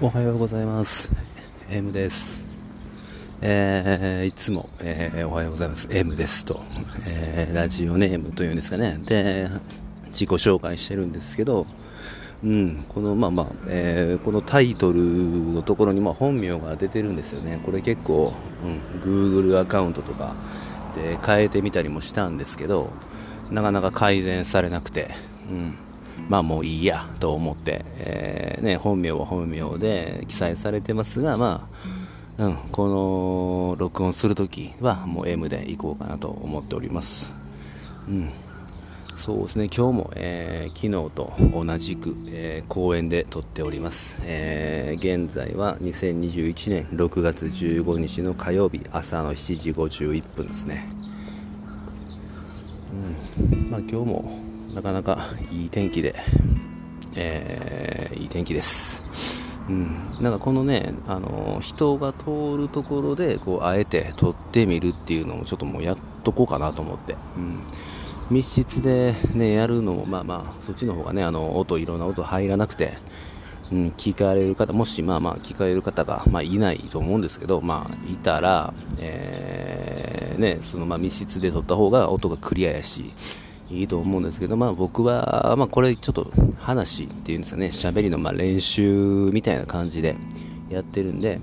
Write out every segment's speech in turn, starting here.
おはようございます。M です。えー、いつも、えー、おはようございます。M ですと、えー、ラジオネームというんですかね。で、自己紹介してるんですけど、うん、このまあまあ、えー、このタイトルのところにまあ本名が出てるんですよね。これ結構、うん、Google アカウントとかで変えてみたりもしたんですけど、なかなか改善されなくて、うん。まあもういいやと思って、えー、ね、本名は本名で記載されてますが、まあ、うん、この録音するときはもう M でいこうかなと思っております。うん。そうですね、今日も、えー、昨日と同じく、えー、公園で撮っております、えー、現在は2021年6月15日の火曜日朝の7時51分ですね。うん、まあ今日もなかなかいい天気で、えー、いい天気です。うん、なんかこのね、あの人が通るところでこうあえて撮ってみるっていうのもちょっともうやっとこうかなと思って、うん、密室で、ね、やるのもまあまあそっちの方がねあの音いろんな音入らなくて、うん、聞かれる方もしまあまあ聞かれる方が、まあ、いないと思うんですけど、まあ、いたら、えー、ね、そのまあ密室で撮った方が音がクリアやしいいと思うんですけど、まあ僕は、まあこれちょっと話っていうんですかね、喋りのま練習みたいな感じでやってるんで、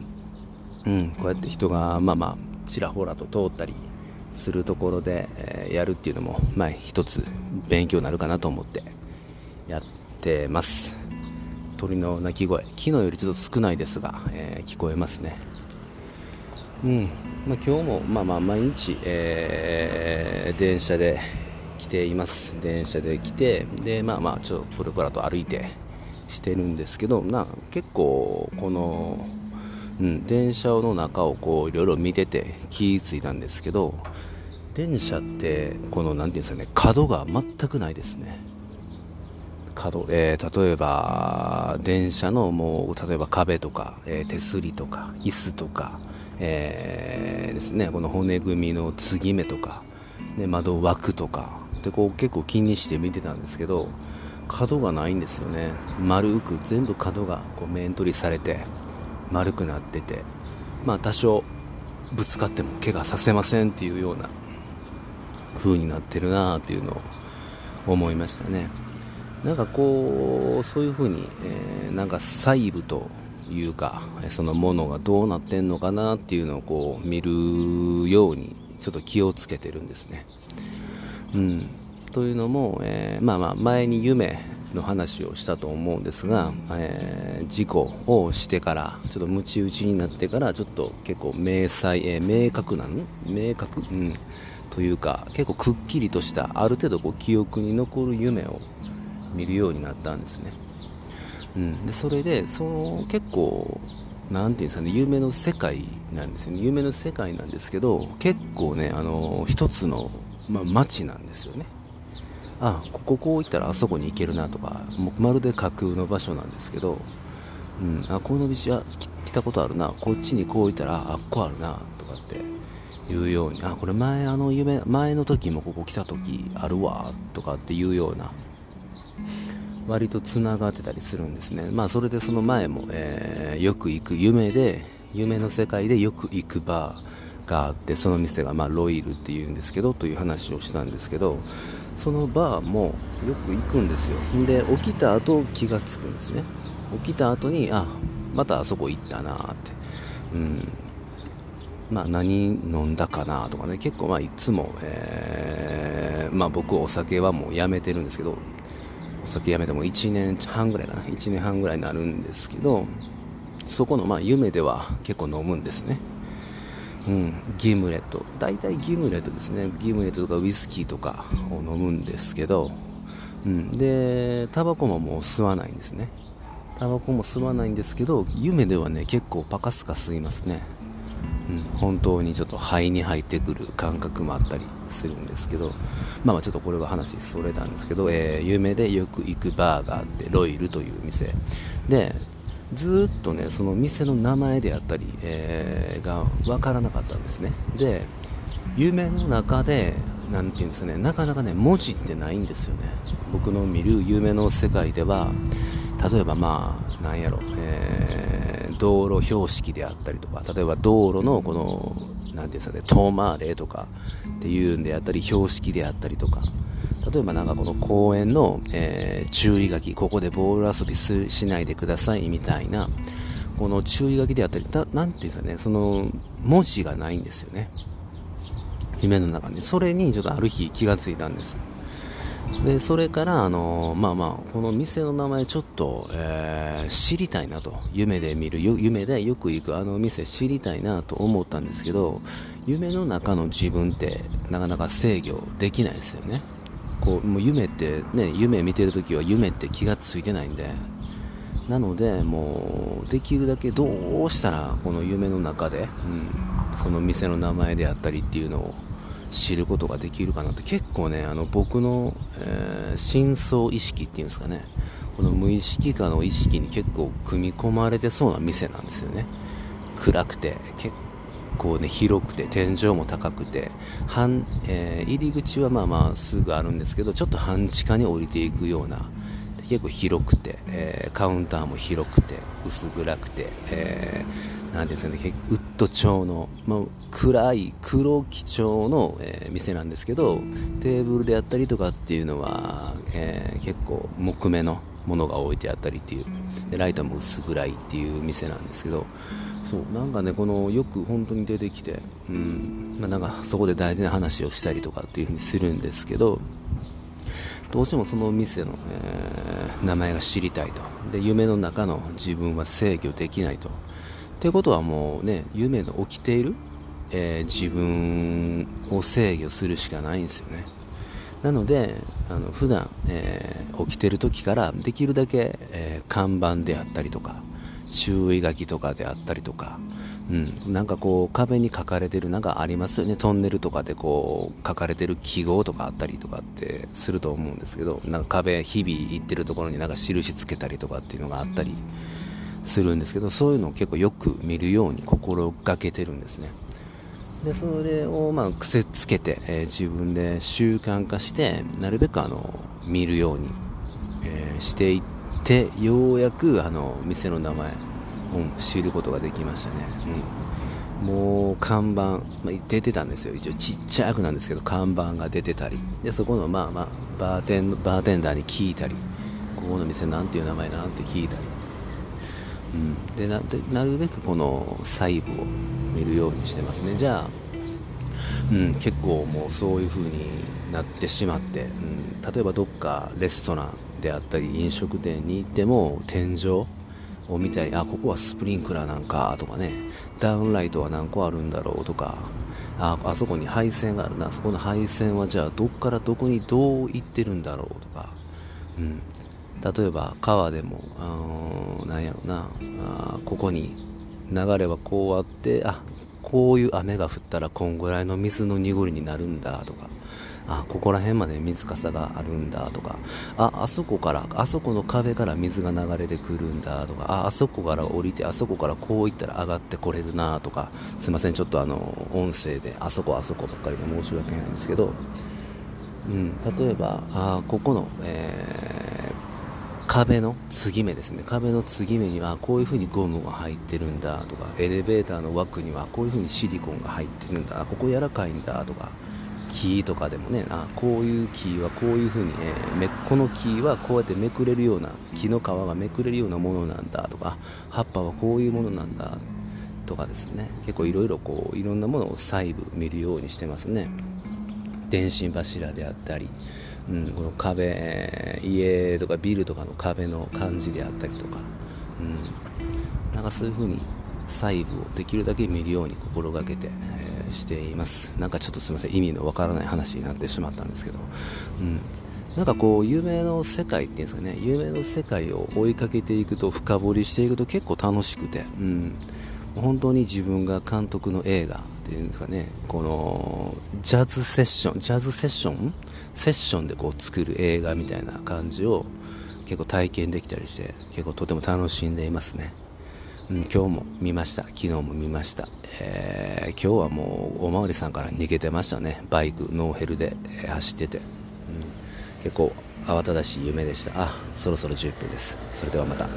うん、こうやって人がまあまあちらほらと通ったりするところで、え、やるっていうのも、まあ一つ勉強になるかなと思ってやってます。鳥の鳴き声、昨日よりちょっと少ないですが、えー、聞こえますね。うん、まあ、今日もまあまあ毎日、えー、電車で来ています。電車で来てでまあまあちょっとプルプラと歩いてしてるんですけどな結構この、うん、電車の中をこういろいろ見てて気付いたんですけど電車ってこの何て言うんですかね角が全くないですね。角、えー、例えば電車のもう例えば壁とか、えー、手すりとか椅子とか、えー、ですねこの骨組みの継ぎ目とか、ね、窓枠とかってこう結構気にして見てたんですけど角がないんですよね。丸く全部角がこう面取りされて丸くなってて。まあ多少ぶつかっても怪我させませんっていうような風になってるなあっていうのを思いましたね。なんかこうそういう風に、えー、なんか細部というかそのものがどうなってんのかなっていうのをこう見るようにちょっと気をつけてるんですね。うん、というのも、えー、まあまあ前に夢の話をしたと思うんですが、えー、事故をしてからちょっとムチ打ちになってからちょっと結構明細、えー、明確なの明確、うん、というか結構くっきりとしたある程度こう記憶に残る夢を見るようになったんですね、うん、でそれでその結構なんていうんですかね夢の世界なんですよね。夢の世界なんですけど結構ねあの一つのまあ、街なんですよね。あこここう行ったらあそこに行けるなとかもうまるで架空の場所なんですけど、うん、あこの道は来たことあるなこっちにこう行ったらあっこあるなとかっていうようにあこれ前あの夢前の時もここ来た時あるわとかっていうような割とつながってたりするんですね。まあそれでその前も、えー、よく行く夢で夢の世界でよく行くバー。があってその店がまあロイルっていうんですけどという話をしたんですけどそのバーもよく行くんですよ。で起きた後気がつくんですね。起きた後にあまたあそこ行ったなって。うん。まあ何飲んだかなとかね。結構まあいつも、えー、まあ僕お酒はもうやめてるんですけどお酒やめても1年半ぐらいかな。1年半ぐらいになるんですけどそこのまあ夢では結構飲むんですね。うん、ギムレット。大体ギムレットですね。ギムレットとかウイスキーとかを飲むんですけど、うん、でタバコももう吸わないんですね。タバコも吸わないんですけど夢ではね結構パカスカ吸いますね、うん、本当にちょっと肺に入ってくる感覚もあったりするんですけどまあまあちょっとこれは話それたんですけど、えー、夢でよく行くバーがあってロイルという店。でずっとねその店の名前であったり、えー、が分からなかったんですね。で夢の中で何て言うんですかねなかなかね文字ってないんですよね。僕の見る夢の世界では例えばまあなんやろ、えー、道路標識であったりとか例えば道路のこの何ていうんですかね遠回れとかっていうんであったり標識であったりとか例えばなんかこの公園の、えー、注意書きここでボール遊びしないでくださいみたいなこの注意書きであったり何ていうんですかねその文字がないんですよね。夢の中に。それにちょっとある日気がついたんです。でそれからあのまあまあこの店の名前ちょっと、えー、知りたいなと夢で見る夢でよく行くあの店知りたいなと思ったんですけど夢の中の自分ってなかなか制御できないですよね。こうもう夢ってね夢見てる時は夢って気がついてないんで。なのでもうできるだけどうしたらこの夢の中で、うん、その店の名前であったりっていうのを知ることができるかなって結構ねあの僕の、えー、深層意識っていうんですかね。この無意識化の意識に結構組み込まれてそうな店なんですよね。暗くて結構ね広くて天井も高くて半、えー、入り口はまあまあすぐあるんですけどちょっと半地下に降りていくような結構広くて、えー、カウンターも広くて薄暗くて、えー、なんですかねウッド調の、まあ、暗い黒基調の、えー、店なんですけどテーブルであったりとかっていうのは、えー、結構木目のものが置いてあったりっていう。でライトも薄暗いっていう店なんですけどそうなんかねこのよく本当に出てきて、うんまあ、なんかそこで大事な話をしたりとかっていう風にするんですけどどうしてもその店の、えー、名前が知りたいと。で夢の中の自分は制御できないと。ってことはもうね夢の起きている、えー、自分を制御するしかないんですよね。なのであの普段、えー、起きてる時からできるだけ、え看板であったりとか注意書きとかであったりとか、うん、なんかこう壁に書かれてるなんかありますよね。トンネルとかでこう書かれてる記号とかあったりとかってすると思うんですけどなんか壁日々行ってるところになんか印つけたりとかっていうのがあったりするんですけどそういうのを結構よく見るように心がけてるんですね。でそれをまあ癖つけて、えー、自分で習慣化してなるべくあの見るように、えー、していってようやくあの店の名前うん知ることができましたね、うん、もう看板、まあ、出てたんですよ。一応ちっちゃくなんですけど看板が出てたり。でそこのまあまあバーテンバーテンダーに聞いたり。ここの店なんていう名前なんて聞いたり、うん、でなでなるべくこの細部を見るようにしてますね。じゃあ、うん、結構もうそういう風になってしまって、うん、例えばどっかレストランであったり飲食店に行っても天井を見たり、あ、ここはスプリンクラーなんかとかね、ダウンライトは何個あるんだろうとか、あ、あそこに配線があるな、そこの配線はじゃあどっからどこにどう行ってるんだろうとか、うん。例えば川でも、あのなんやろな、あここに流れはこうあって、あ、こういう雨が降ったらこんぐらいの水の濁りになるんだとか、あここら辺まで水かさがあるんだとか。ああそこからあそこの壁から水が流れてくるんだとか。ああそこから降りてあそこからこういったら上がってこれるなとか。すいませんちょっとあの音声であそこあそこばっかりで申し訳ないんですけど、うん、例えばあここの、えー壁の継ぎ目ですね。壁の継ぎ目にはこういう風にゴムが入ってるんだとか。エレベーターの枠にはこういう風にシリコンが入ってるんだ。ここ柔らかいんだとか。木とかでもねあこういう木はこういう風に、え、めこの木はこうやってめくれるような木の皮がめくれるようなものなんだとか葉っぱはこういうものなんだとかですね。結構いろいろこういろんなものを細部見るようにしてますね。電信柱であったり、うん、この壁家とかビルとかの壁の感じであったりとか、うん、なんかそういう風に細部をできるだけ見るように心がけて、えー、しています。なんかちょっとすみません。意味のわからない話になってしまったんですけど、うん、なんかこう夢の世界っていうんですかね。夢の世界を追いかけていくと深掘りしていくと結構楽しくて、うん、本当に自分が監督の映画っていうんですかね。このジャズセッションジャズセッション？セッションでこう作る映画みたいな感じを結構体験できたりして結構とても楽しんでいますねうん、今日も見ました。昨日も見ました。えー、今日はもうおまわりさんから逃げてましたね。バイク、ノーヘルで、走ってて。うん、結構慌ただしい夢でしたあそろそろ10分ですそれではまた